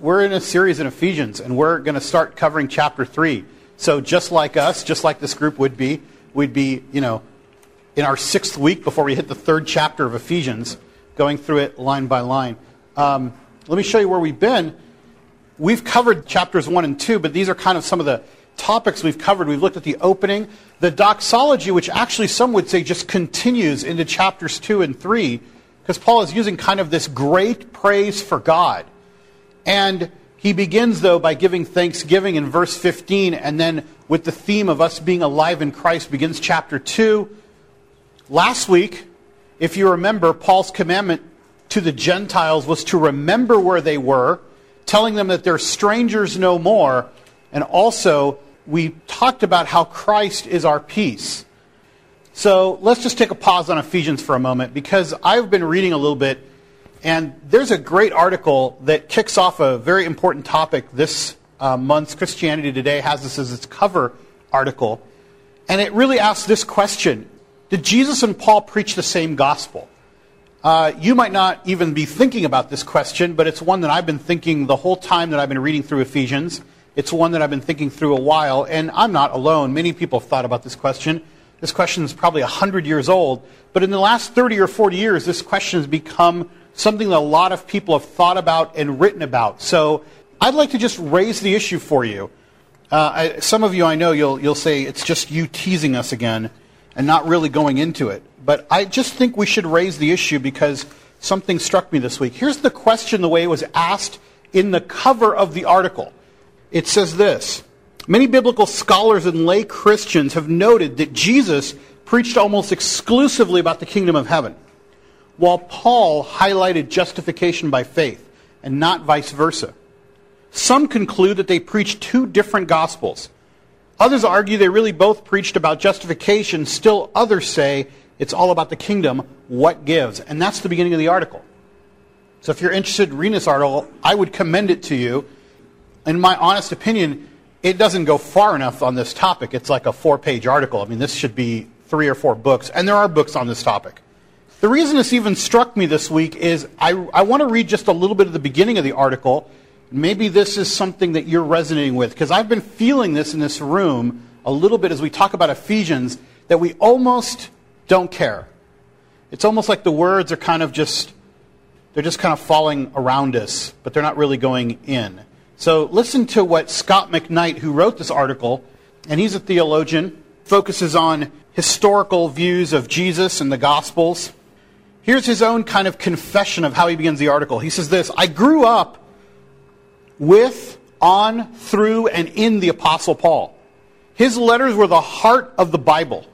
We're in a series in Ephesians, and we're going to start covering chapter 3. So, just like us, just like this group would be, we'd be, you know, in our sixth week before we hit the third chapter of Ephesians, going through it line by line. Um, let me show you where we've been. We've covered chapters 1 and 2, but these are kind of some of the topics we've covered. We've looked at the opening, the doxology, which actually some would say just continues into chapters 2 and 3, because Paul is using kind of this great praise for God. And he begins, though, by giving thanksgiving in verse 15, and then with the theme of us being alive in Christ begins chapter 2. Last week, if you remember, Paul's commandment to the Gentiles was to remember where they were, telling them that they're strangers no more, and also we talked about how Christ is our peace. So let's just take a pause on Ephesians for a moment because I've been reading a little bit and there's a great article that kicks off a very important topic this uh, month's Christianity Today has this as its cover article. And it really asks this question Did Jesus and Paul preach the same gospel? Uh, you might not even be thinking about this question, but it's one that I've been thinking the whole time that I've been reading through Ephesians. It's one that I've been thinking through a while, and I'm not alone. Many people have thought about this question. This question is probably 100 years old, but in the last 30 or 40 years, this question has become something that a lot of people have thought about and written about. So I'd like to just raise the issue for you. Uh, I, some of you I know you'll, you'll say it's just you teasing us again and not really going into it. But I just think we should raise the issue because something struck me this week. Here's the question the way it was asked in the cover of the article. It says this Many biblical scholars and lay Christians have noted that Jesus preached almost exclusively about the kingdom of heaven while Paul highlighted justification by faith and not vice versa. Some conclude that they preached two different gospels. Others argue they really both preached about justification. Still, others say it's all about the kingdom, what gives. And that's the beginning of the article. So if you're interested in reading this article, I would commend it to you. In my honest opinion, it doesn't go far enough on this topic. It's like a four page article. I mean, this should be three or four books, and there are books on this topic. The reason this even struck me this week is I, I want to read just a little bit of the beginning of the article. Maybe this is something that you're resonating with, because I've been feeling this in this room a little bit as we talk about Ephesians, that we almost don't care. It's almost like the words are kind of just, they're just kind of falling around us, but they're not really going in. So listen to what Scot McKnight, who wrote this article, and he's a theologian, focuses on historical views of Jesus and the Gospels. Here's his own kind of confession of how he begins the article. He says this I grew up with, on, through, and in the Apostle Paul. His letters were the heart of the Bible.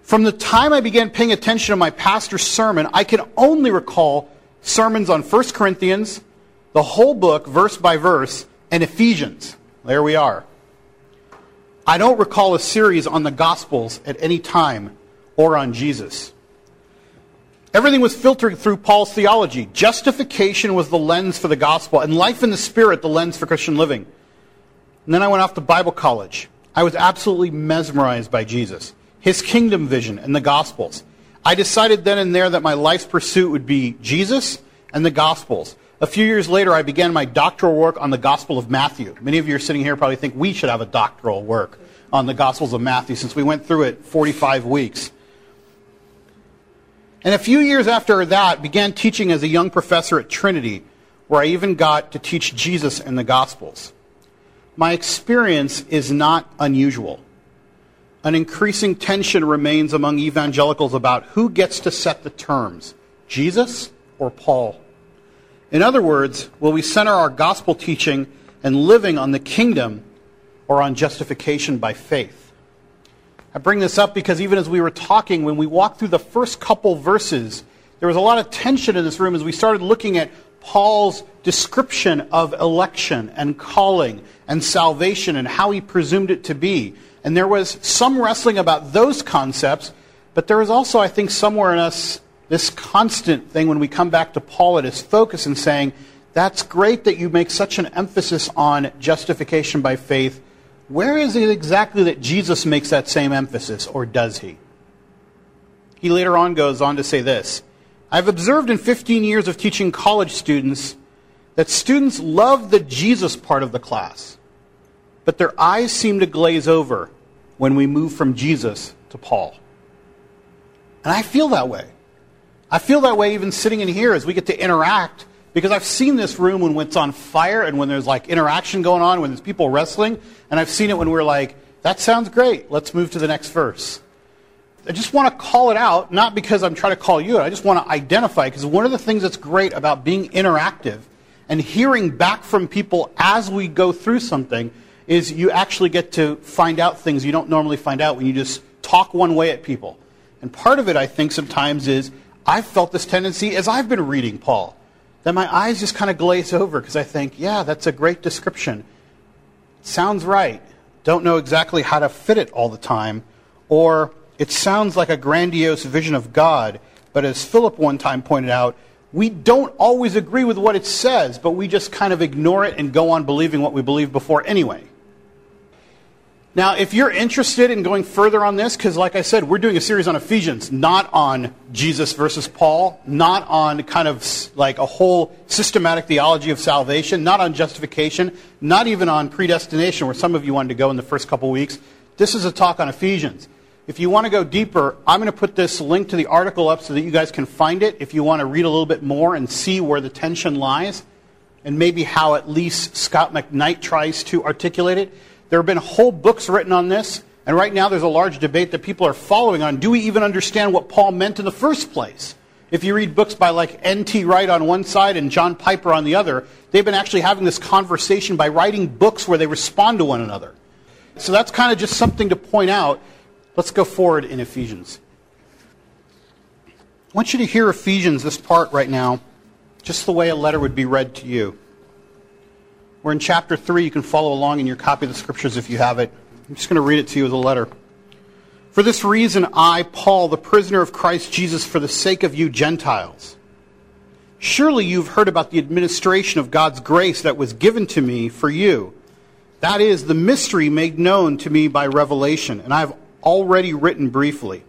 From the time I began paying attention to my pastor's sermon, I can only recall sermons on 1 Corinthians, the whole book, verse by verse, and Ephesians. There we are. I don't recall a series on the Gospels at any time or on Jesus. Everything was filtered through Paul's theology. Justification was the lens for the gospel, and life in the spirit the lens for Christian living. And then I went off to Bible college. I was absolutely mesmerized by Jesus, his kingdom vision, and the gospels. I decided then and there that my life's pursuit would be Jesus and the gospels. A few years later, I began my doctoral work on the Gospel of Matthew. Many of you are sitting here probably think we should have a doctoral work on the Gospels of Matthew since we went through it 45 weeks. And a few years after that, began teaching as a young professor at Trinity, where I even got to teach Jesus and the Gospels. My experience is not unusual. An increasing tension remains among evangelicals about who gets to set the terms, Jesus or Paul. In other words, will we center our gospel teaching and living on the kingdom or on justification by faith? I bring this up because even as we were talking, when we walked through the first couple verses, there was a lot of tension in this room as we started looking at Paul's description of election and calling and salvation and how he presumed it to be. And there was some wrestling about those concepts, but there was also, I think, somewhere in us this constant thing when we come back to Paul at his focus and saying, that's great that you make such an emphasis on justification by faith, where is it exactly that Jesus makes that same emphasis, or does he? He later on goes on to say this I've observed in 15 years of teaching college students that students love the Jesus part of the class, but their eyes seem to glaze over when we move from Jesus to Paul. And I feel that way. I feel that way even sitting in here as we get to interact because I've seen this room when it's on fire and when there's like interaction going on, when there's people wrestling, and I've seen it when we're like, that sounds great, let's move to the next verse. I just want to call it out, not because I'm trying to call you out, I just want to identify, because one of the things that's great about being interactive and hearing back from people as we go through something is you actually get to find out things you don't normally find out when you just talk one way at people. And part of it, I think, sometimes is I've felt this tendency as I've been reading Paul, that my eyes just kind of glaze over because I think, yeah, that's a great description. Sounds right. Don't know exactly how to fit it all the time. Or it sounds like a grandiose vision of God, but as Philip one time pointed out, we don't always agree with what it says, but we just kind of ignore it and go on believing what we believed before anyway. Now, if you're interested in going further on this, because like I said, we're doing a series on Ephesians, not on Jesus versus Paul, not on kind of like a whole systematic theology of salvation, not on justification, not even on predestination, where some of you wanted to go in the first couple weeks. This is a talk on Ephesians. If you want to go deeper, I'm going to put this link to the article up so that you guys can find it if you want to read a little bit more and see where the tension lies and maybe how at least Scot McKnight tries to articulate it. There have been whole books written on this, and right now there's a large debate that people are following on do we even understand what Paul meant in the first place? If you read books by like N.T. Wright on one side and John Piper on the other, they've been actually having this conversation by writing books where they respond to one another. So that's kind of just something to point out Let's go forward in Ephesians. I want you to hear Ephesians, this part right now, just the way a letter would be read to you. We're in chapter 3. You can follow along in your copy of the scriptures if you have it. I'm just going to read it to you as a letter. For this reason, I, Paul, the prisoner of Christ Jesus, for the sake of you Gentiles. Surely you've heard about the administration of God's grace that was given to me for you. That is the mystery made known to me by revelation, and I have already written briefly.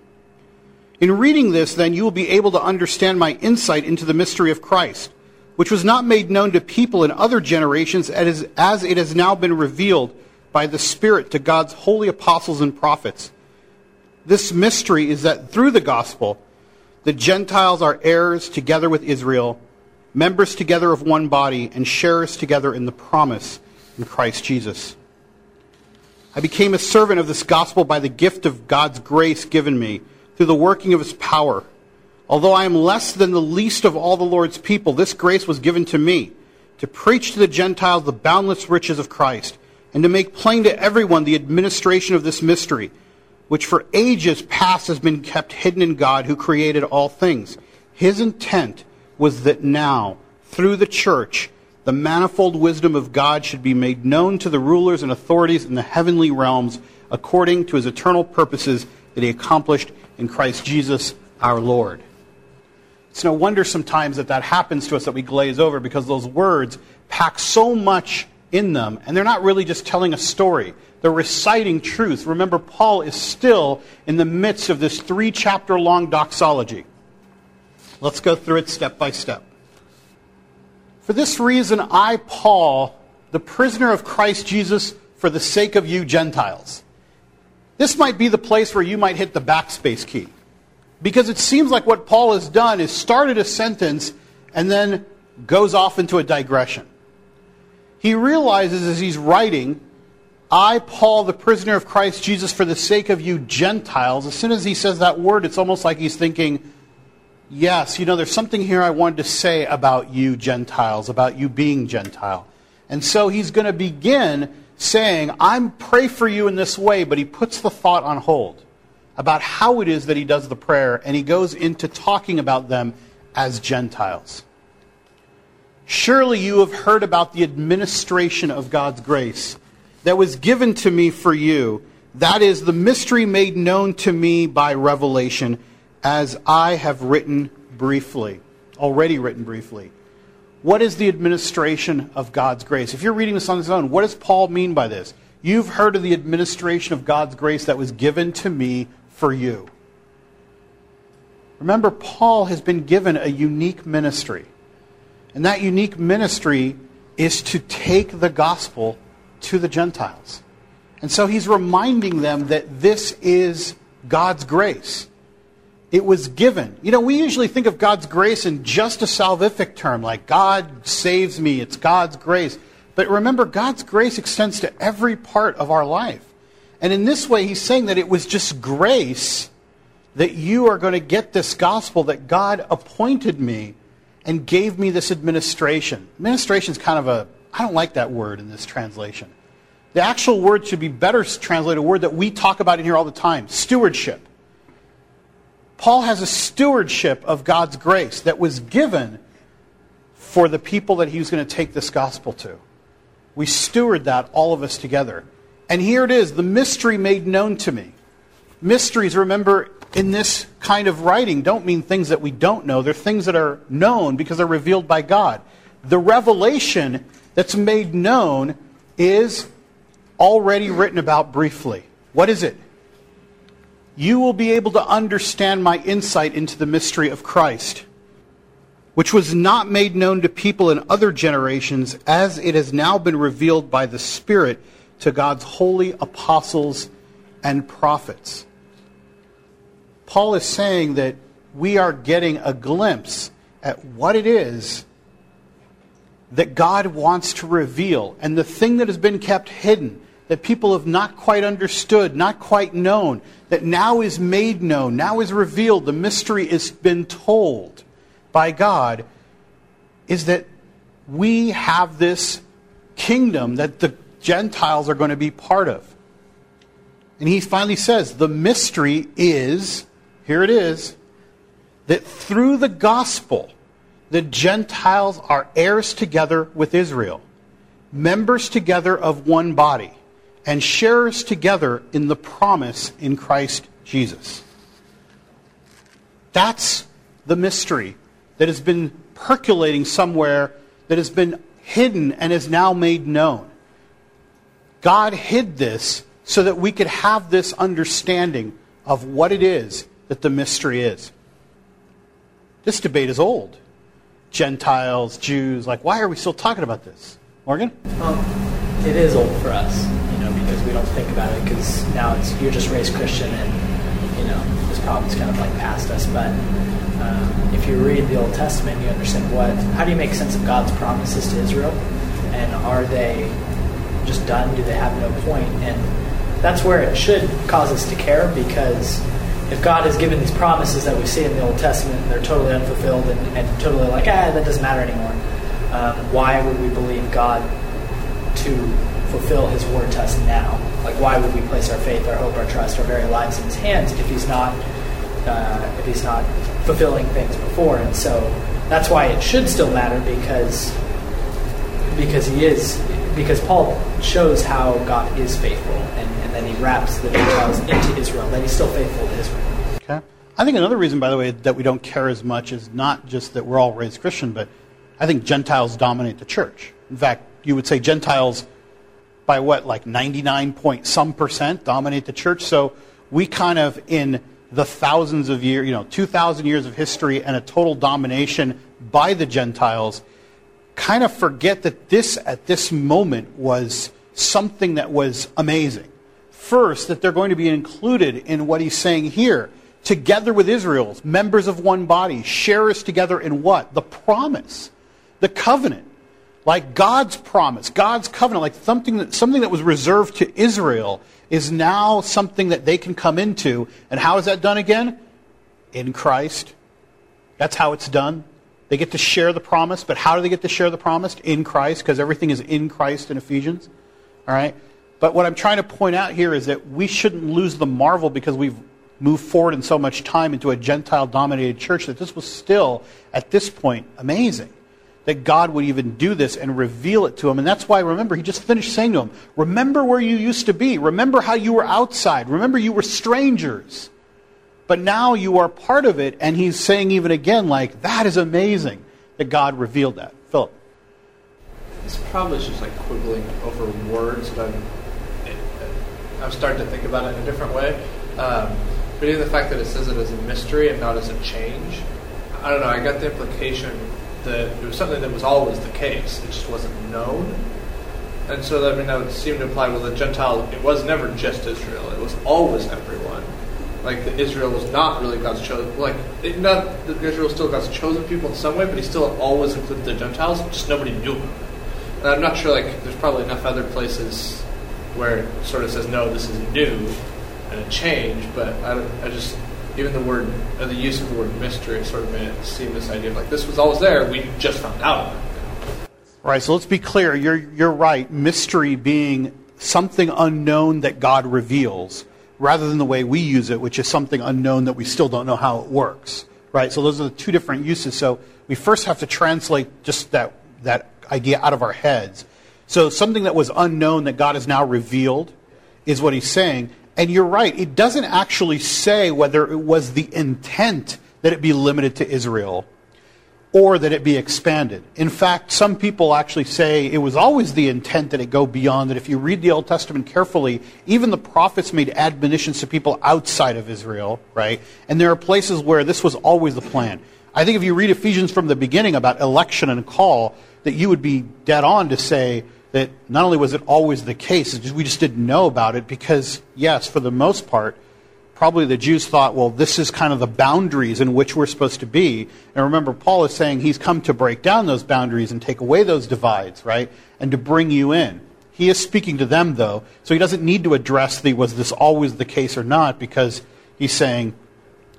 In reading this, then, you will be able to understand my insight into the mystery of Christ, which was not made known to people in other generations as it has now been revealed by the Spirit to God's holy apostles and prophets. This mystery is that through the gospel, the Gentiles are heirs together with Israel, members together of one body, and sharers together in the promise in Christ Jesus. I became a servant of this gospel by the gift of God's grace given me through the working of his power. Although I am less than the least of all the Lord's people, this grace was given to me to preach to the Gentiles the boundless riches of Christ and to make plain to everyone the administration of this mystery, which for ages past has been kept hidden in God who created all things. His intent was that now, through the church, the manifold wisdom of God should be made known to the rulers and authorities in the heavenly realms according to his eternal purposes that he accomplished in Christ Jesus our Lord. It's no wonder sometimes that that happens to us that we glaze over because those words pack so much in them and they're not really just telling a story. They're reciting truth. Remember, Paul is still in the midst of this three chapter long doxology. Let's go through it step by step. For this reason, I, Paul, the prisoner of Christ Jesus, for the sake of you Gentiles. This might be the place where you might hit the backspace key. Because it seems like what Paul has done is started a sentence and then goes off into a digression. He realizes as he's writing, I, Paul, the prisoner of Christ Jesus, for the sake of you Gentiles, as soon as he says that word, it's almost like he's thinking, yes, you know, there's something here I wanted to say about you Gentiles, about you being Gentile. And so he's going to begin saying, I'm pray for you in this way, but he puts the thought on hold about how it is that he does the prayer, and he goes into talking about them as Gentiles. Surely you have heard about the administration of God's grace that was given to me for you. That is the mystery made known to me by revelation as I have written briefly, already written briefly. What is the administration of God's grace? If you're reading this on its own, what does Paul mean by this? You've heard of the administration of God's grace that was given to me for you. Remember, Paul has been given a unique ministry. And that unique ministry is to take the gospel to the Gentiles. And so he's reminding them that this is God's grace. It was given. You know, we usually think of God's grace in just a salvific term, like God saves me, it's God's grace. But remember, God's grace extends to every part of our life. And in this way, he's saying that it was just grace that you are going to get this gospel that God appointed me and gave me this administration. Administration is kind of a, I don't like that word in this translation. The actual word should be better translated, a word that we talk about in here all the time stewardship. Paul has a stewardship of God's grace that was given for the people that he was going to take this gospel to. We steward that, all of us together. And here it is, the mystery made known to me. Mysteries, remember, in this kind of writing don't mean things that we don't know. They're things that are known because they're revealed by God. The revelation that's made known is already written about briefly. What is it? You will be able to understand my insight into the mystery of Christ, which was not made known to people in other generations, as it has now been revealed by the Spirit to God's holy apostles and prophets. Paul is saying that we are getting a glimpse at what it is that God wants to reveal. And the thing that has been kept hidden, that people have not quite understood, not quite known, that now is made known, now is revealed, the mystery has been told by God, is that we have this kingdom that the Gentiles are going to be part of. And he finally says, the mystery is, here it is, that through the gospel, the Gentiles are heirs together with Israel, members together of one body, and sharers together in the promise in Christ Jesus. That's the mystery that has been percolating somewhere, that has been hidden and is now made known. God hid this so that we could have this understanding of what it is that the mystery is. This debate is old. Gentiles, Jews, like, why are we still talking about this? Morgan? Um, it is old for us, you know, because we don't think about it because now it's you're just raised Christian and, you know, this problem's kind of like past us. But um, if you read the Old Testament, you understand what, how do you make sense of God's promises to Israel? And are they just done? Do they have no point? And that's where it should cause us to care because if God has given these promises that we see in the Old Testament and they're totally unfulfilled and, and totally like, ah, that doesn't matter anymore, um, why would we believe God to fulfill his word to us now? Like, why would we place our faith, our hope, our trust, our very lives in his hands if he's not, uh, if he's not fulfilling things before? And so that's why it should still matter because, because he is because Paul shows how God is faithful, and, and then he wraps the Gentiles into Israel, that he's still faithful to Israel. Okay. I think another reason, by the way, that we don't care as much is not just that we're all raised Christian, but I think Gentiles dominate the church. In fact, you would say Gentiles by what, like 99 point some percent dominate the church. So we kind of, in the thousands of years, you know, 2,000 years of history and a total domination by the Gentiles, kind of forget that this, at this moment, was something that was amazing. First, that they're going to be included in what he's saying here. Together with Israel's members of one body, sharers together in what? The promise, the covenant. Like God's promise, God's covenant, like something that, something that was reserved to Israel is now something that they can come into. And how is that done again? In Christ. That's how it's done. They get to share the promise, but how do they get to share the promise? In Christ, because everything is in Christ in Ephesians. All right? But what I'm trying to point out here is that we shouldn't lose the marvel because we've moved forward in so much time into a Gentile dominated church that this was still, at this point, amazing. That God would even do this and reveal it to him. And that's why, remember, he just finished saying to him, Remember where you used to be. Remember how you were outside. Remember you were strangers. But now you are part of it, and he's saying even again, like, that is amazing that God revealed that. Philip. It's probably just like quibbling over words, but I'm, I'm starting to think about it in a different way. Um, but even the fact that it says it as a mystery and not as a change, I don't know, I got the implication that it was something that was always the case. It just wasn't known. And so, I mean, that would seem to imply, well, the Gentile, it was never just Israel. It was always everyone. Like, the Israel was not really God's chosen, like, it, not that Israel still God's chosen people in some way, but he still always included the Gentiles, just nobody knew. And I'm not sure, like, there's probably enough other places where it sort of says, no, this is new and a change, but I, I just, even the word, uh, the use of the word mystery sort of made it seem this idea of like, this was always there, we just found out. Right, so let's be clear. You're, you're right. Mystery being something unknown that God reveals, rather than the way we use it, which is something unknown that we still don't know how it works. Right, so those are the two different uses. So we first have to translate just that, that idea out of our heads. So something that was unknown that God has now revealed is what he's saying. And you're right, it doesn't actually say whether it was the intent that it be limited to Israel or that it be expanded. In fact, some people actually say it was always the intent that it go beyond, that if you read the Old Testament carefully, even the prophets made admonitions to people outside of Israel, right? And there are places where this was always the plan. I think if you read Ephesians from the beginning about election and call, that you would be dead on to say that not only was it always the case, we just didn't know about it because, yes, for the most part, probably the Jews thought, well, this is kind of the boundaries in which we're supposed to be. And remember, Paul is saying he's come to break down those boundaries and take away those divides, right? And to bring you in. He is speaking to them, though, so he doesn't need to address the was this always the case or not, because he's saying,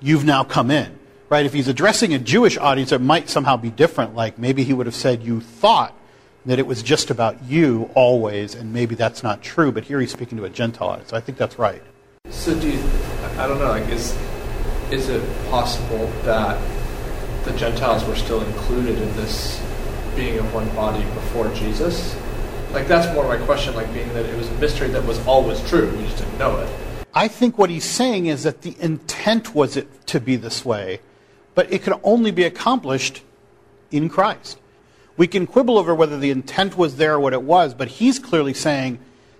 you've now come in, right? If he's addressing a Jewish audience, it might somehow be different. Like maybe he would have said, you thought that it was just about you always, and maybe that's not true, but here he's speaking to a Gentile, so I think that's right. So do you, I don't know, like, is, is it possible that the Gentiles were still included in this being of one body before Jesus? Like, that's more my question, like, being that it was a mystery that was always true, we just didn't know it. I think what he's saying is that the intent was it to be this way, but it could only be accomplished in Christ. We can quibble over whether the intent was there or what it was, but he's clearly saying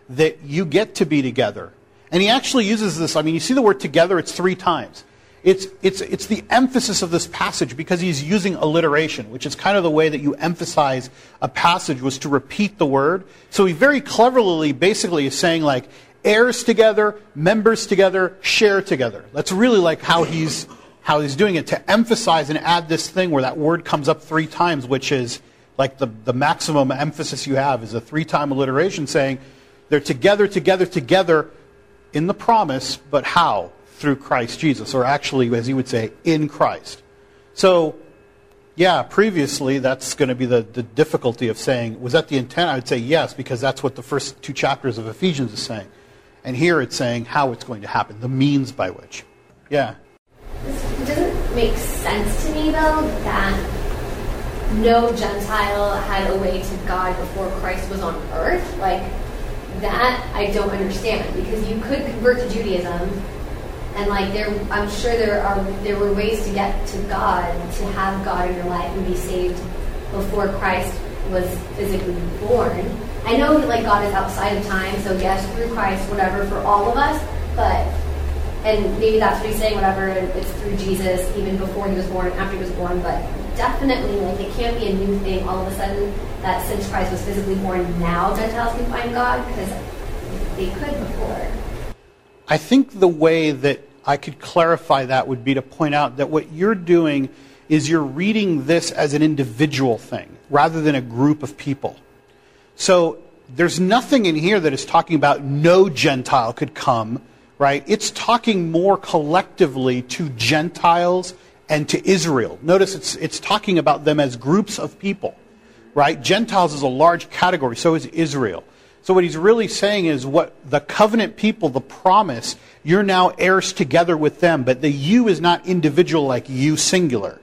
that you get to be together and he actually uses this, I mean, you see the word together, it's three times. It's, it's, it's the emphasis of this passage because he's using alliteration, which is kind of the way that you emphasize a passage was to repeat the word. So he very cleverly basically is saying like, heirs together, members together, share together. That's really like how he's, how he's doing it to emphasize and add this thing where that word comes up three times, which is like the, the maximum emphasis you have is a three time alliteration saying they're together, together, together, in the promise, but how? Through Christ Jesus, or actually, as he would say, in Christ. So, yeah, previously that's going to be the, the difficulty of saying, was that the intent? I would say yes, because that's what the first two chapters of Ephesians is saying. And here it's saying how it's going to happen, the means by which. Yeah. It doesn't make sense to me, though, that no Gentile had a way to God before Christ was on earth. Like, that I don't understand because you could convert to Judaism and like there I'm sure there are there were ways to get to God to have God in your life and be saved before Christ was physically born. I know that like God is outside of time, so yes, through Christ, whatever, for all of us, but and maybe that's what he's saying, whatever, it's through Jesus, even before he was born, after he was born, but definitely, like, it can't be a new thing all of a sudden that since Christ was physically born, now Gentiles can find God, because they could before. I think the way that I could clarify that would be to point out that what you're doing is you're reading this as an individual thing rather than a group of people. So there's nothing in here that is talking about no Gentile could come right? It's talking more collectively to Gentiles and to Israel. Notice it's, it's talking about them as groups of people, right? Gentiles is a large category, so is Israel. So what he's really saying is what the covenant people, the promise, you're now heirs together with them, but the you is not individual like you singular.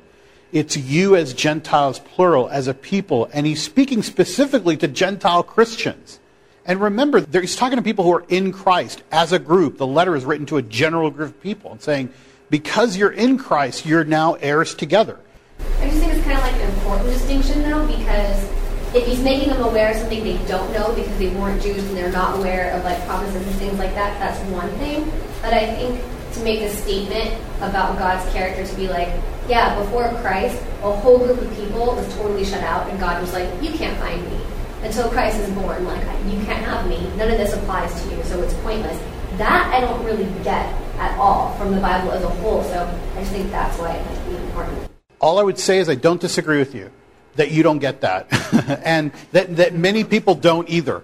It's you as Gentiles plural, as a people, and he's speaking specifically to Gentile Christians. And remember, he's talking to people who are in Christ as a group. The letter is written to a general group of people and saying, because you're in Christ, you're now heirs together. I just think it's kind of like an important distinction, though, because if he's making them aware of something they don't know because they weren't Jews and they're not aware of like promises and things like that, that's one thing. But I think to make a statement about God's character to be like, yeah, before Christ, a whole group of people was totally shut out, and God was like, you can't find me until Christ is born. Like, you can't have me. None of this applies to you, so it's pointless. That I don't really get at all from the Bible as a whole. So I just think that's why it might be important. All I would say is I don't disagree with you that you don't get that, and that, that many people don't either.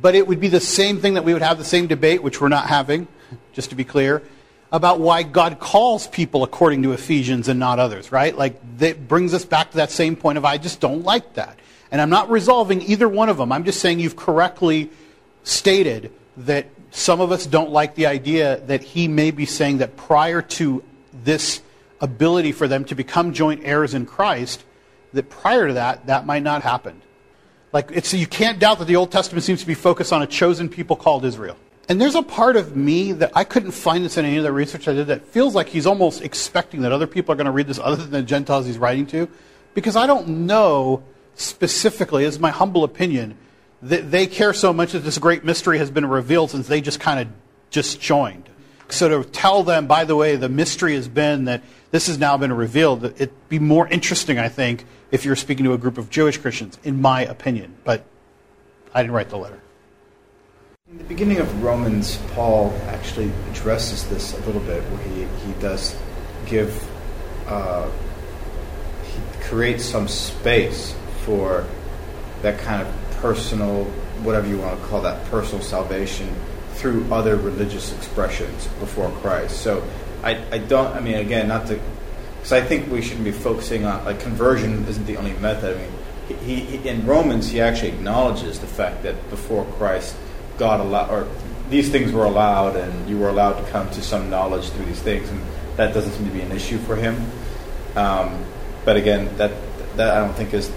But it would be the same thing that we would have the same debate, which we're not having, just to be clear, about why God calls people according to Ephesians and not others, right? Like, that brings us back to that same point of I just don't like that. And I'm not resolving either one of them. I'm just saying you've correctly stated that some of us don't like the idea that he may be saying that prior to this ability for them to become joint heirs in Christ, that prior to that, that might not happen. Like, it's, you can't doubt that the Old Testament seems to be focused on a chosen people called Israel. And there's a part of me that I couldn't find this in any of the research I did that feels like he's almost expecting that other people are going to read this other than the Gentiles he's writing to. Because I don't know specifically, as my humble opinion, that they care so much that this great mystery has been revealed since they just kind of just joined. So to tell them, by the way, the mystery has been that this has now been revealed, it'd be more interesting, I think, if you're speaking to a group of Jewish Christians, in my opinion. But I didn't write the letter. In the beginning of Romans, Paul actually addresses this a little bit, where he, he does give, uh, he creates some space for that kind of personal, whatever you want to call that, personal salvation through other religious expressions before Christ. So I, I don't, I mean, again, not to, because I think we shouldn't be focusing on, like, conversion isn't the only method. I mean, he, he, in Romans, he actually acknowledges the fact that before Christ, God allowed, or these things were allowed, and you were allowed to come to some knowledge through these things, and that doesn't seem to be an issue for him. Um, but again, that that I don't think is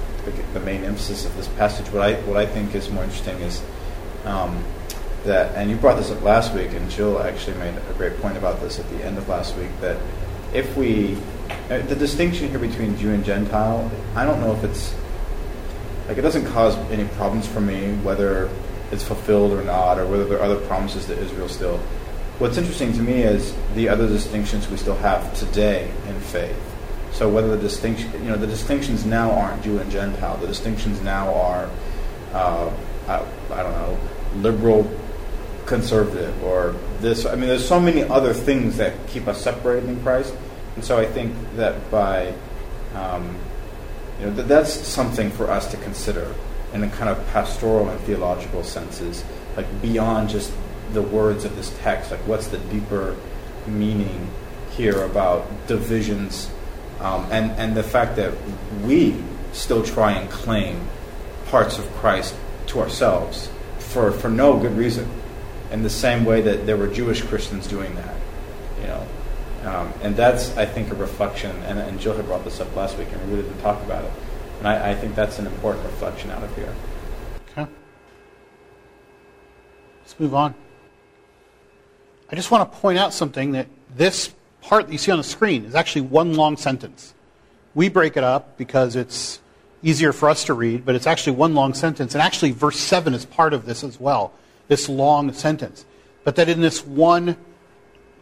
the main emphasis of this passage. What I what I think is more interesting is um, that, and you brought this up last week, and Jill actually made a great point about this at the end of last week. That if we uh, the distinction here between Jew and Gentile, I don't know if it's like it doesn't cause any problems for me whether it's fulfilled or not, or whether there are other promises to Israel still. What's interesting to me is the other distinctions we still have today in faith. So whether the distinction, you know, the distinctions now aren't Jew and Gentile. The distinctions now are, uh, I, I don't know, liberal, conservative, or this. I mean, there's so many other things that keep us separated in Christ, and so I think that by, um, you know, that that's something for us to consider in a kind of pastoral and theological senses, like beyond just the words of this text. Like, what's the deeper meaning here about divisions? Um, and, and the fact that we still try and claim parts of Christ to ourselves for, for no good reason, in the same way that there were Jewish Christians doing that, you know. Um, and that's, I think, a reflection, and, and Jill had brought this up last week, and we really didn't talk about it. And I, I think that's an important reflection out of here. Okay. Let's move on. I just want to point out something that this part that you see on the screen is actually one long sentence. We break it up because it's easier for us to read, but it's actually one long sentence. And actually, verse 7 is part of this as well, this long sentence. But that in this one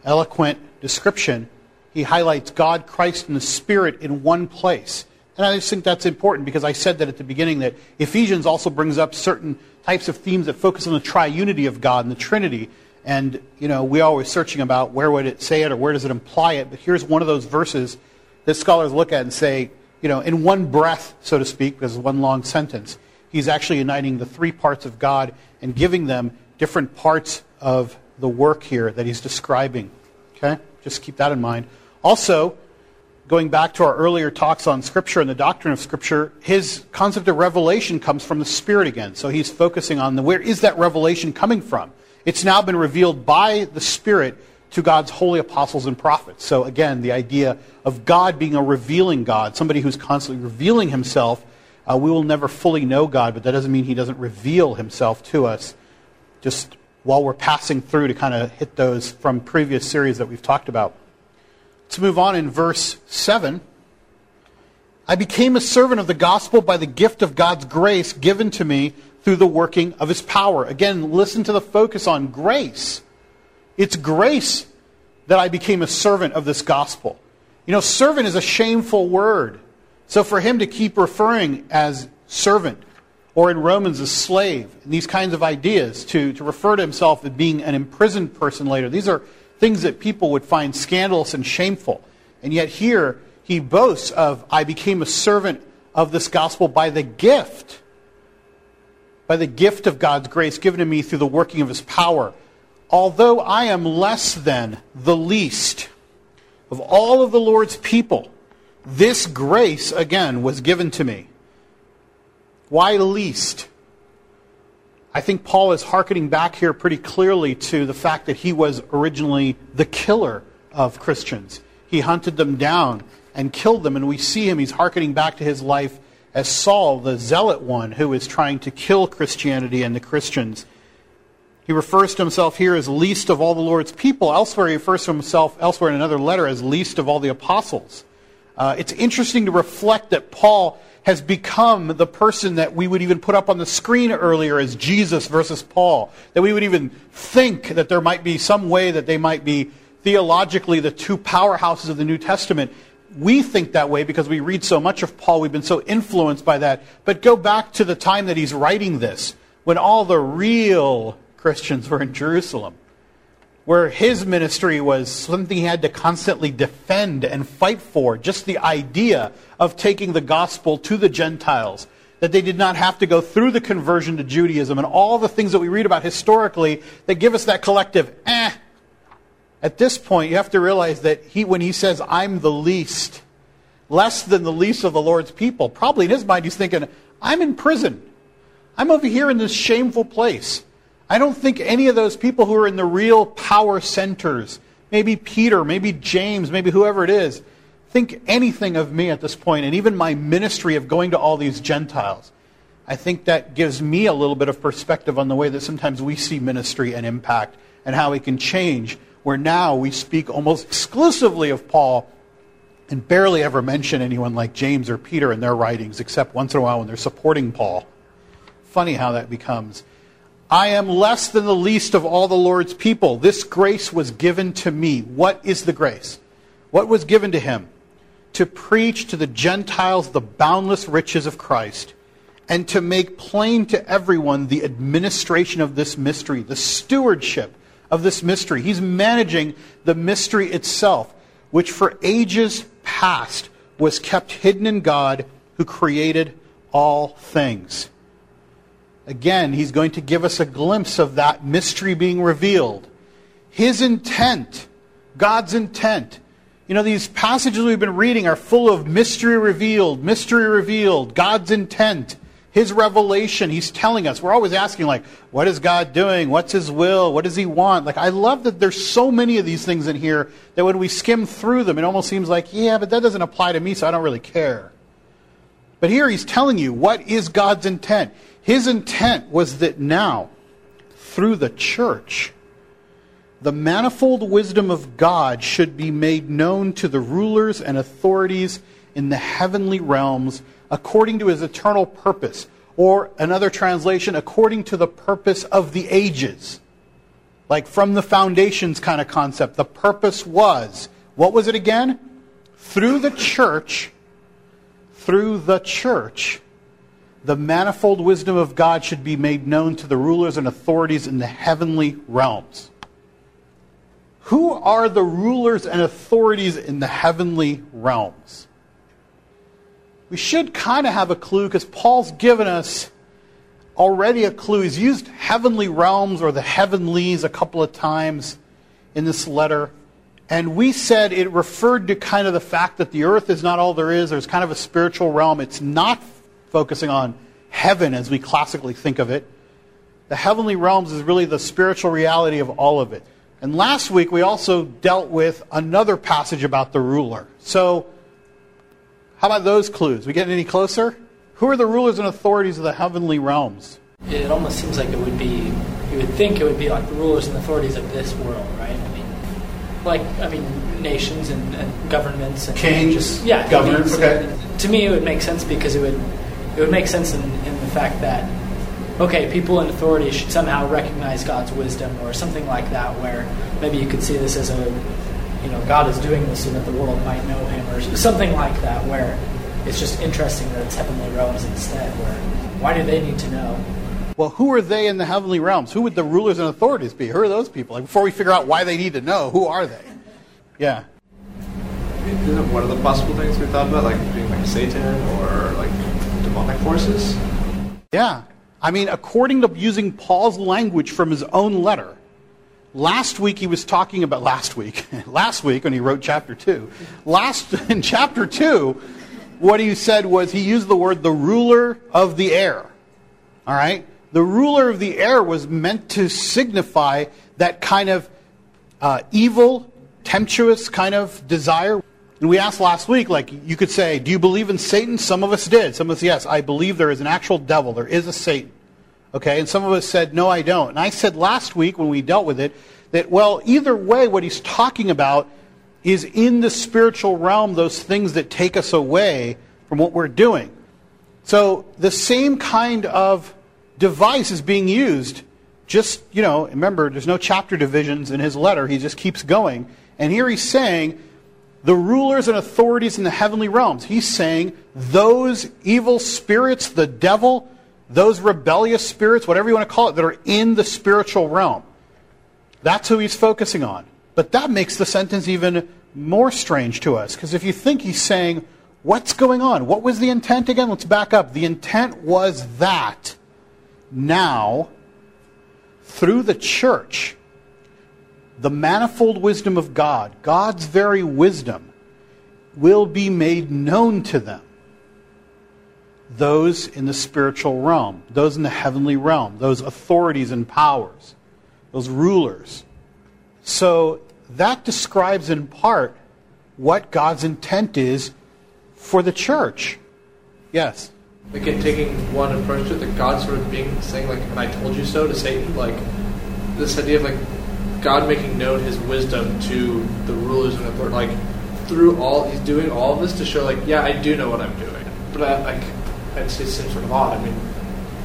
eloquent description, he highlights God, Christ, and the Spirit in one place. And I just think that's important because I said that at the beginning that Ephesians also brings up certain types of themes that focus on the triunity of God and the Trinity. And, you know, we're always searching about where would it say it or where does it imply it. But here's one of those verses that scholars look at and say, you know, in one breath, so to speak, because it's one long sentence, he's actually uniting the three parts of God and giving them different parts of the work here that he's describing. Okay? Just keep that in mind. Also, going back to our earlier talks on Scripture and the doctrine of Scripture, his concept of revelation comes from the Spirit again. So he's focusing on the where is that revelation coming from? It's now been revealed by the Spirit to God's holy apostles and prophets. So again, the idea of God being a revealing God, somebody who's constantly revealing himself. Uh, we will never fully know God, but that doesn't mean he doesn't reveal himself to us just while we're passing through to kind of hit those from previous series that we've talked about. Let's move on in verse 7. I became a servant of the gospel by the gift of God's grace given to me through the working of his power. Again, listen to the focus on grace. It's grace that I became a servant of this gospel. You know, servant is a shameful word. So for him to keep referring as servant, or in Romans as slave, and these kinds of ideas, to, to refer to himself as being an imprisoned person later, these are things that people would find scandalous and shameful. And yet here, he boasts of, I became a servant of this gospel by the gift, by the gift of God's grace given to me through the working of his power. Although I am less than the least of all of the Lord's people, this grace, again, was given to me. Why least? I think Paul is hearkening back here pretty clearly to the fact that he was originally the killer of Christians. He hunted them down and killed them, and we see him, he's hearkening back to his life as Saul, the zealot one, who is trying to kill Christianity and the Christians. He refers to himself here as least of all the Lord's people. Elsewhere, he refers to himself, elsewhere in another letter, as least of all the apostles. Uh, it's interesting to reflect that Paul has become the person that we would even put up on the screen earlier as Jesus versus Paul. That we would even think that there might be some way that they might be theologically the two powerhouses of the New Testament. We think that way because we read so much of Paul. We've been so influenced by that. But go back to the time that he's writing this, when all the real Christians were in Jerusalem, where his ministry was something he had to constantly defend and fight for. Just the idea of taking the gospel to the Gentiles, that they did not have to go through the conversion to Judaism, and all the things that we read about historically that give us that collective, eh. At this point, you have to realize that he, when he says, I'm the least, less than the least of the Lord's people, probably in his mind he's thinking, I'm in prison. I'm over here in this shameful place. I don't think any of those people who are in the real power centers, maybe Peter, maybe James, maybe whoever it is, think anything of me at this point, and even my ministry of going to all these Gentiles. I think that gives me a little bit of perspective on the way that sometimes we see ministry and impact and how it can change, where now we speak almost exclusively of Paul and barely ever mention anyone like James or Peter in their writings, except once in a while when they're supporting Paul. Funny how that becomes. I am less than the least of all the Lord's people. This grace was given to me. What is the grace? What was given to him? To preach to the Gentiles the boundless riches of Christ and to make plain to everyone the administration of this mystery, the stewardship of this mystery. He's managing the mystery itself, which for ages past was kept hidden in God who created all things. Again, he's going to give us a glimpse of that mystery being revealed. His intent, God's intent. You know, these passages we've been reading are full of mystery revealed, mystery revealed, God's intent, His revelation. He's telling us. We're always asking, like, what is God doing? What's His will? What does He want? Like, I love that there's so many of these things in here that when we skim through them, it almost seems like, yeah, but that doesn't apply to me, so I don't really care. But here he's telling you what is God's intent. His intent was that now, through the church, the manifold wisdom of God should be made known to the rulers and authorities in the heavenly realms according to his eternal purpose. Or another translation, according to the purpose of the ages. Like from the foundations kind of concept. The purpose was, what was it again? Through the church, through the church, the manifold wisdom of God should be made known to the rulers and authorities in the heavenly realms. Who are the rulers and authorities in the heavenly realms? We should kind of have a clue because Paul's given us already a clue. He's used heavenly realms or the heavenlies a couple of times in this letter. And we said it referred to kind of the fact that the earth is not all there is. There's kind of a spiritual realm. It's not focusing on heaven as we classically think of it. The heavenly realms is really the spiritual reality of all of it. And last week we also dealt with another passage about the ruler. So, how about those clues? We getting any closer? Who are the rulers and authorities of the heavenly realms? It almost seems like it would be, you would think it would be like the rulers and authorities of this world, right? I mean, like, I mean, nations and, and governments and Kings, just, yeah, governors, okay. To me, it would make sense because it would, it would make sense in, in the fact that, okay, people in authority should somehow recognize God's wisdom or something like that, where maybe you could see this as a you know, God is doing this so that the world might know Him, or something like that, where it's just interesting that it's heavenly realms instead. Where why do they need to know? Well, who are they in the heavenly realms? Who would the rulers and authorities be? Who are those people? Like before we figure out why they need to know, who are they? Yeah. Isn't one of the possible things we thought about, like being like Satan or like demonic forces? Yeah. I mean, according to using Paul's language from his own letter, last week he was talking about last week, last week when he wrote chapter 2. Last in chapter 2, what he said was he used the word the ruler of the air. All right? The ruler of the air was meant to signify that kind of uh, evil, tempestuous kind of desire. And we asked last week, like, you could say, Do you believe in Satan? Some of us did. Some of us, yes, I believe there is an actual devil. There is a Satan. Okay? And some of us said, No, I don't. And I said last week when we dealt with it that, well, either way, what he's talking about is in the spiritual realm those things that take us away from what we're doing. So the same kind of device is being used. Just, you know, remember, there's no chapter divisions in his letter. He just keeps going. And here he's saying, the rulers and authorities in the heavenly realms. He's saying those evil spirits, the devil, those rebellious spirits, whatever you want to call it, that are in the spiritual realm. That's who he's focusing on. But that makes the sentence even more strange to us, because if you think he's saying, what's going on? What was the intent again? Let's back up. The intent was that now, through the church, the manifold wisdom of God, God's very wisdom, will be made known to them. Those in the spiritual realm, those in the heavenly realm, those authorities and powers, those rulers. So that describes in part what God's intent is for the church. Yes? Again, taking one approach to it, God sort of being saying like, "And I told you so" to Satan, like this idea of like God making known His wisdom to the rulers and authorities, like through all He's doing all of this to show like, yeah, I do know what I'm doing. But I, like, I'd it seems sort of odd. I mean,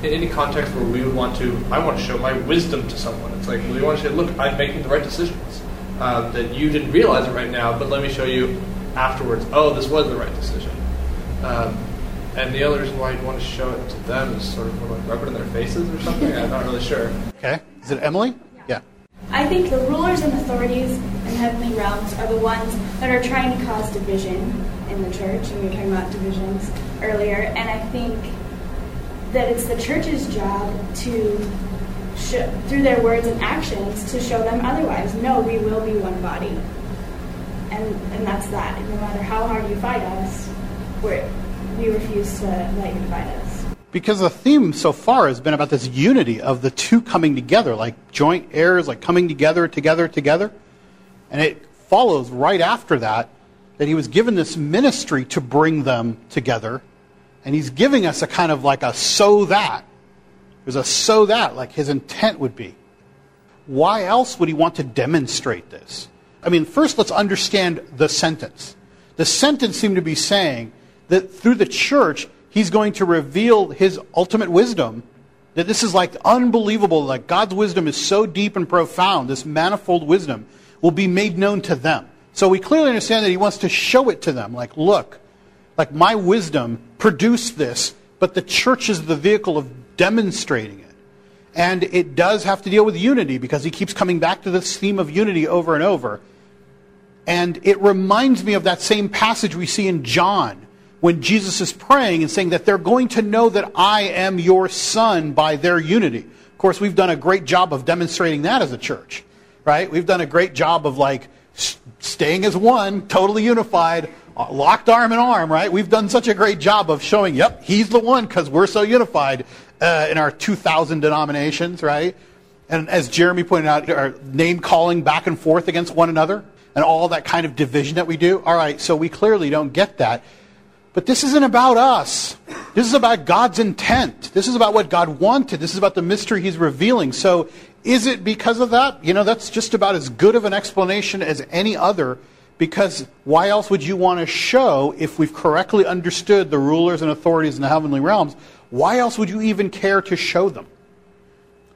in any context where we would want to, I want to show my wisdom to someone. It's like we want to say, look, I'm making the right decisions. Uh, that you didn't realize it right now, but let me show you afterwards. Oh, this was the right decision. Um, and the other reason why you'd want to show it to them is sort of like rub it in their faces or something. I'm not really sure. Okay. Is it Emily? Yeah. I think the rulers and authorities in heavenly realms are the ones that are trying to cause division in the church, and we were talking about divisions earlier. And I think that it's the church's job to, through their words and actions, to show them otherwise. No, we will be one body, and and that's that. No matter how hard you fight us, we're, we refuse to let you divide us. Because the theme so far has been about this unity of the two coming together, like joint heirs, like coming together, together, together. And it follows right after that that he was given this ministry to bring them together. And he's giving us a kind of like a so that. There's a so that, like his intent would be. Why else would he want to demonstrate this? I mean, first let's understand the sentence. The sentence seemed to be saying that through the church, he's going to reveal his ultimate wisdom. That this is like unbelievable, like God's wisdom is so deep and profound, this manifold wisdom will be made known to them. So we clearly understand that he wants to show it to them. Like, look, like my wisdom produced this, but the church is the vehicle of demonstrating it. And it does have to deal with unity because he keeps coming back to this theme of unity over and over. And it reminds me of that same passage we see in John when Jesus is praying and saying that they're going to know that I am your son by their unity. Of course, we've done a great job of demonstrating that as a church, right? We've done a great job of like staying as one, totally unified, locked arm in arm, right? We've done such a great job of showing, yep, he's the one because we're so unified uh, in our 2,000 denominations, right? And as Jeremy pointed out, our name calling back and forth against one another and all that kind of division that we do. All right, so we clearly don't get that. But this isn't about us. This is about God's intent. This is about what God wanted. This is about the mystery He's revealing. So, is it because of that? You know, that's just about as good of an explanation as any other. Because why else would you want to show, if we've correctly understood the rulers and authorities in the heavenly realms, why else would you even care to show them?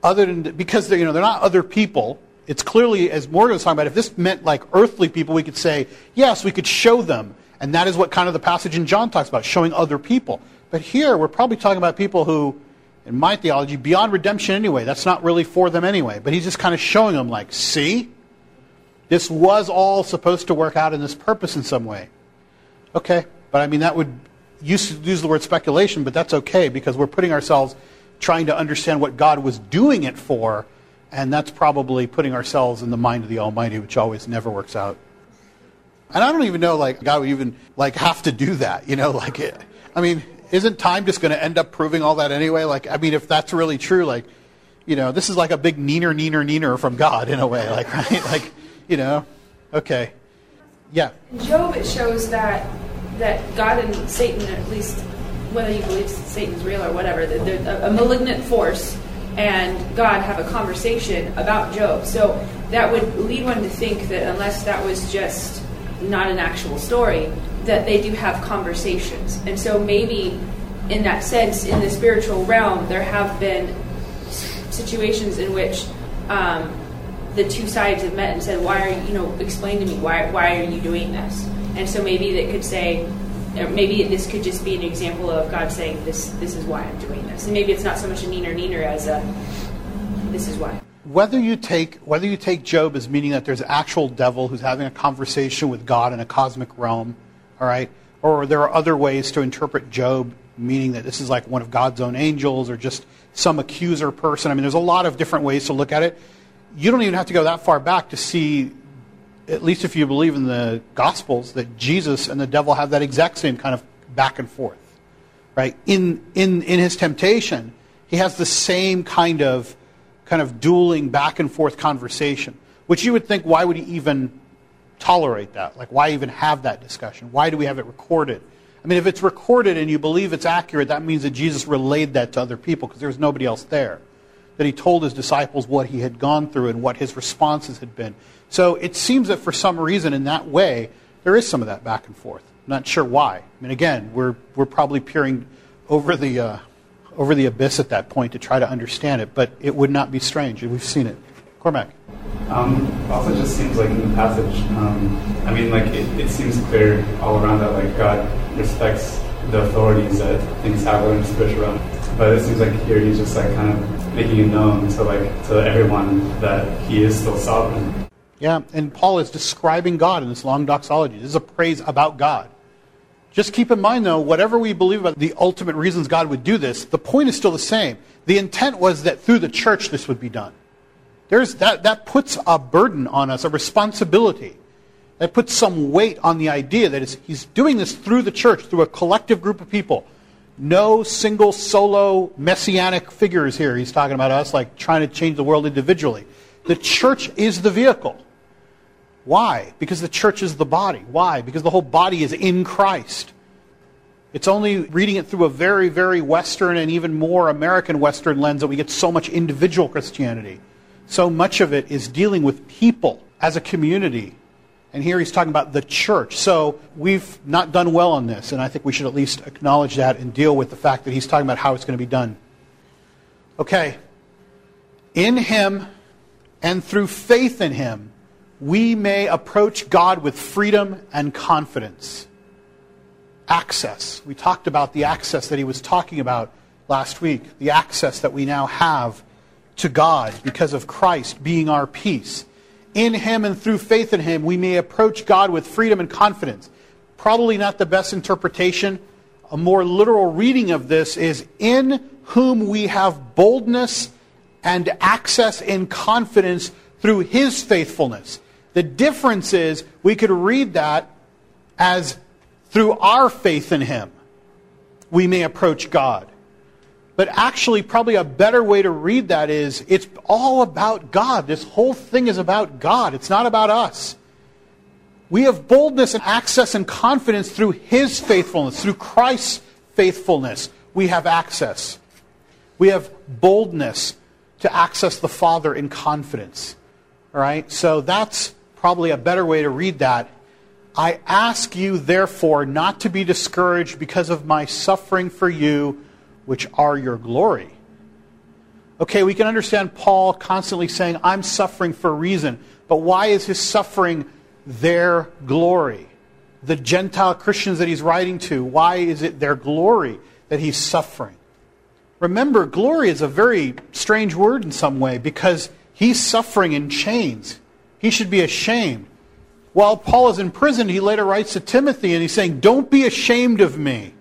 Other than because they're, you know, they're not other people It's clearly, as Morgan was talking about, if this meant like earthly people, we could say, yes, we could show them. And that is what kind of the passage in John talks about, showing other people. But here, we're probably talking about people who, in my theology, beyond redemption anyway. That's not really for them anyway. But he's just kind of showing them, like, see? This was all supposed to work out in this purpose in some way. Okay, but I mean, that would use, use the word speculation, but that's okay because we're putting ourselves trying to understand what God was doing it for, and that's probably putting ourselves in the mind of the Almighty, which always never works out. And I don't even know, like, God would even, like, have to do that, you know, like, it, I mean, isn't time just going to end up proving all that anyway? Like, I mean, if that's really true, like, you know, this is like a big neener, neener, neener from God in a way, like, right? Like, you know, okay. Yeah. In Job, it shows that that God and Satan, at least whether you believe Satan's real or whatever, that a malignant force, and God have a conversation about Job. So that would lead one to think that unless that was just not an actual story, that they do have conversations. And so maybe in that sense, in the spiritual realm, there have been situations in which um, the two sides have met and said, "Why are you, you know, explain to me why why are you doing this?" And so maybe that could say, maybe this could just be an example of God saying, "This this is why I'm doing this," and maybe it's not so much a neener neener as a this is why. Whether you take whether you take Job as meaning that there's an actual devil who's having a conversation with God in a cosmic realm, all right, or there are other ways to interpret Job, meaning that this is like one of God's own angels or just some accuser person. I mean, there's a lot of different ways to look at it you don't even have to go that far back to see, at least if you believe in the Gospels, that Jesus and the devil have that exact same kind of back and forth. Right? In, in, in his temptation, he has the same kind of, kind of dueling back and forth conversation, which you would think, why would he even tolerate that? Like, why even have that discussion? Why do we have it recorded? I mean, if it's recorded and you believe it's accurate, that means that Jesus relayed that to other people because there was nobody else there that he told his disciples what he had gone through and what his responses had been. So it seems that for some reason, in that way, there is some of that back and forth. I'm not sure why. I mean, again, we're, we're probably peering over the, uh, over the abyss at that point to try to understand it, but it would not be strange. We've seen it. Cormac. Um, also, just seems like in the passage, um, I mean, like it, it seems clear all around that like God respects the authorities that things have in the spiritual realm. But it seems like here he's just like kind of making it known to like to everyone that he is still sovereign. Yeah, and Paul is describing God in this long doxology. This is a praise about God. Just keep in mind, though, whatever we believe about the ultimate reasons God would do this, the point is still the same. The intent was that through the church this would be done. There's, that, that puts a burden on us, a responsibility. That puts some weight on the idea that he's doing this through the church, through a collective group of people no single solo messianic figures here. He's talking about us like trying to change the world individually. The church is the vehicle. Why? Because the church is the body. Why? Because the whole body is in Christ. It's only reading it through a very, very Western and even more American Western lens that we get so much individual Christianity. So much of it is dealing with people as a community and here he's talking about the church. So we've not done well on this, and I think we should at least acknowledge that and deal with the fact that he's talking about how it's going to be done. Okay. In him and through faith in him, we may approach God with freedom and confidence. Access. We talked about the access that he was talking about last week, the access that we now have to God because of Christ being our peace in him and through faith in him, we may approach God with freedom and confidence. Probably not the best interpretation. A more literal reading of this is in whom we have boldness and access and confidence through his faithfulness. The difference is we could read that as through our faith in him, we may approach God. But actually, probably a better way to read that is it's all about God. This whole thing is about God. It's not about us. We have boldness and access and confidence through His faithfulness, through Christ's faithfulness. We have access. We have boldness to access the Father in confidence. All right? So that's probably a better way to read that. I ask you, therefore, not to be discouraged because of my suffering for you which are your glory. Okay, we can understand Paul constantly saying, I'm suffering for a reason. But why is his suffering their glory? The Gentile Christians that he's writing to, why is it their glory that he's suffering? Remember, glory is a very strange word in some way because he's suffering in chains. He should be ashamed. While Paul is in prison, he later writes to Timothy and he's saying, Don't be ashamed of me.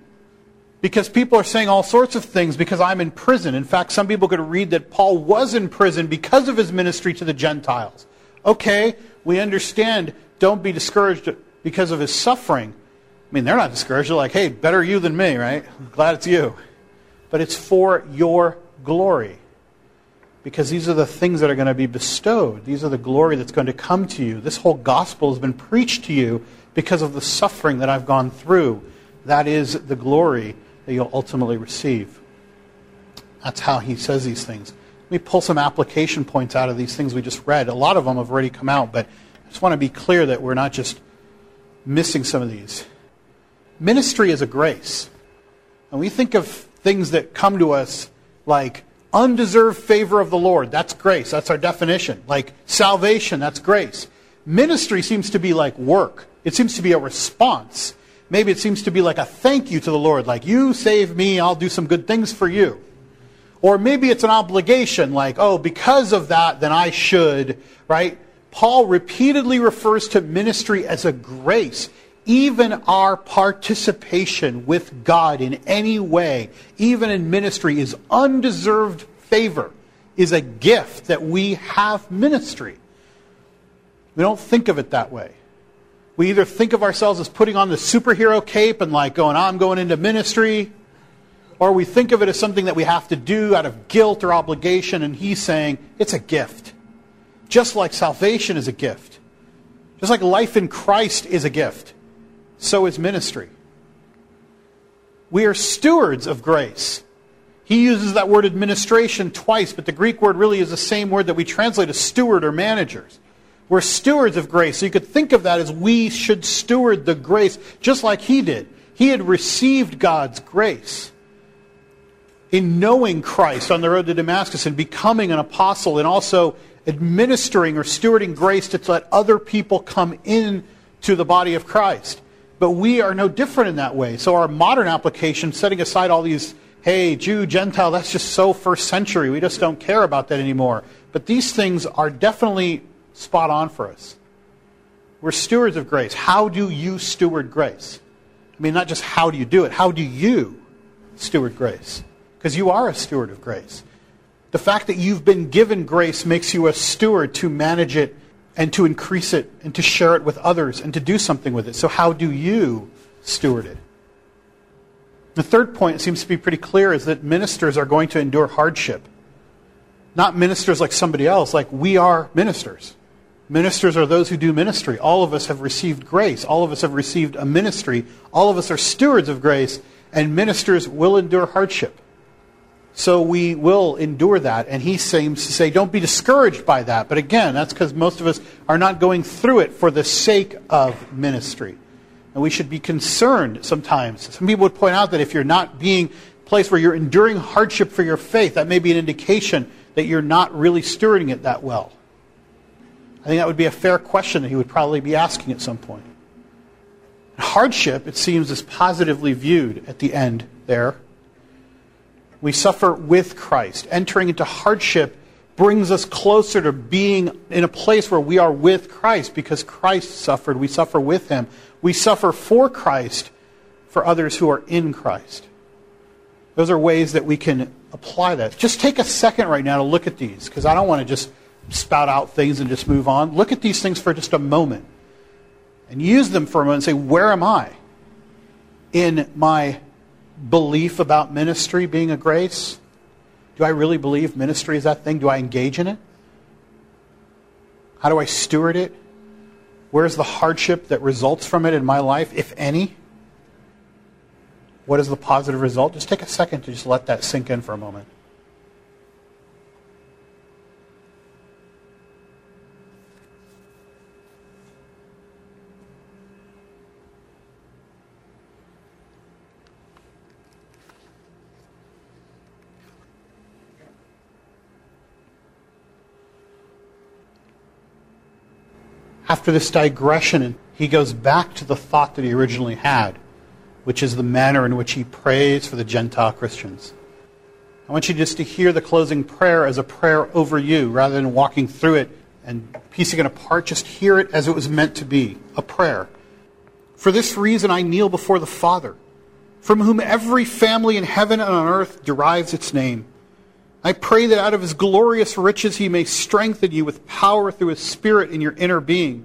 Because people are saying all sorts of things because I'm in prison. In fact, some people could read that Paul was in prison because of his ministry to the Gentiles. Okay, we understand. Don't be discouraged because of his suffering. I mean, they're not discouraged. They're like, hey, better you than me, right? Glad it's you. But it's for your glory. Because these are the things that are going to be bestowed. These are the glory that's going to come to you. This whole gospel has been preached to you because of the suffering that I've gone through. That is the glory that you'll ultimately receive. That's how he says these things. Let me pull some application points out of these things we just read. A lot of them have already come out, but I just want to be clear that we're not just missing some of these. Ministry is a grace. And we think of things that come to us like undeserved favor of the Lord. That's grace. That's our definition. Like salvation, that's grace. Ministry seems to be like work, it seems to be a response. Maybe it seems to be like a thank you to the Lord, like, you save me, I'll do some good things for you. Or maybe it's an obligation, like, oh, because of that, then I should, right? Paul repeatedly refers to ministry as a grace. Even our participation with God in any way, even in ministry, is undeserved favor, is a gift that we have ministry. We don't think of it that way. We either think of ourselves as putting on the superhero cape and like going, I'm going into ministry, or we think of it as something that we have to do out of guilt or obligation, and he's saying it's a gift. Just like salvation is a gift. Just like life in Christ is a gift, so is ministry. We are stewards of grace. He uses that word administration twice, but the Greek word really is the same word that we translate as steward or managers. We're stewards of grace. So you could think of that as we should steward the grace just like he did. He had received God's grace in knowing Christ on the road to Damascus and becoming an apostle and also administering or stewarding grace to let other people come in to the body of Christ. But we are no different in that way. So our modern application, setting aside all these, hey, Jew, Gentile, that's just so first century. We just don't care about that anymore. But these things are definitely spot on for us. We're stewards of grace. How do you steward grace? I mean, not just how do you do it, how do you steward grace? Because you are a steward of grace. The fact that you've been given grace makes you a steward to manage it and to increase it and to share it with others and to do something with it. So, how do you steward it? The third point seems to be pretty clear is that ministers are going to endure hardship. Not ministers like somebody else, like we are ministers. Ministers are those who do ministry. All of us have received grace. All of us have received a ministry. All of us are stewards of grace, and ministers will endure hardship. So we will endure that. And he seems to say, don't be discouraged by that. But again, that's because most of us are not going through it for the sake of ministry. And we should be concerned sometimes. Some people would point out that if you're not being place where you're enduring hardship for your faith, that may be an indication that you're not really stewarding it that well. I think that would be a fair question that he would probably be asking at some point. Hardship, it seems, is positively viewed at the end there. We suffer with Christ. Entering into hardship brings us closer to being in a place where we are with Christ because Christ suffered. We suffer with him. We suffer for Christ for others who are in Christ. Those are ways that we can apply that. Just take a second right now to look at these because I don't want to just spout out things and just move on. Look at these things for just a moment and use them for a moment and say, Where am I in my belief about ministry being a grace? Do I really believe ministry is that thing? Do I engage in it? How do I steward it? Where's the hardship that results from it in my life, if any? What is the positive result? Just take a second to just let that sink in for a moment. After this digression, he goes back to the thought that he originally had, which is the manner in which he prays for the Gentile Christians. I want you just to hear the closing prayer as a prayer over you rather than walking through it and piecing it apart. Just hear it as it was meant to be a prayer. For this reason, I kneel before the Father, from whom every family in heaven and on earth derives its name. I pray that out of his glorious riches he may strengthen you with power through his Spirit in your inner being,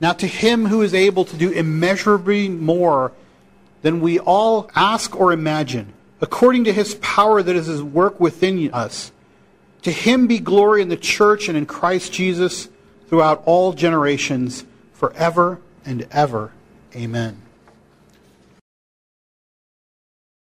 Now, to him who is able to do immeasurably more than we all ask or imagine, according to his power that is his work within us, to him be glory in the church and in Christ Jesus throughout all generations, forever and ever. Amen.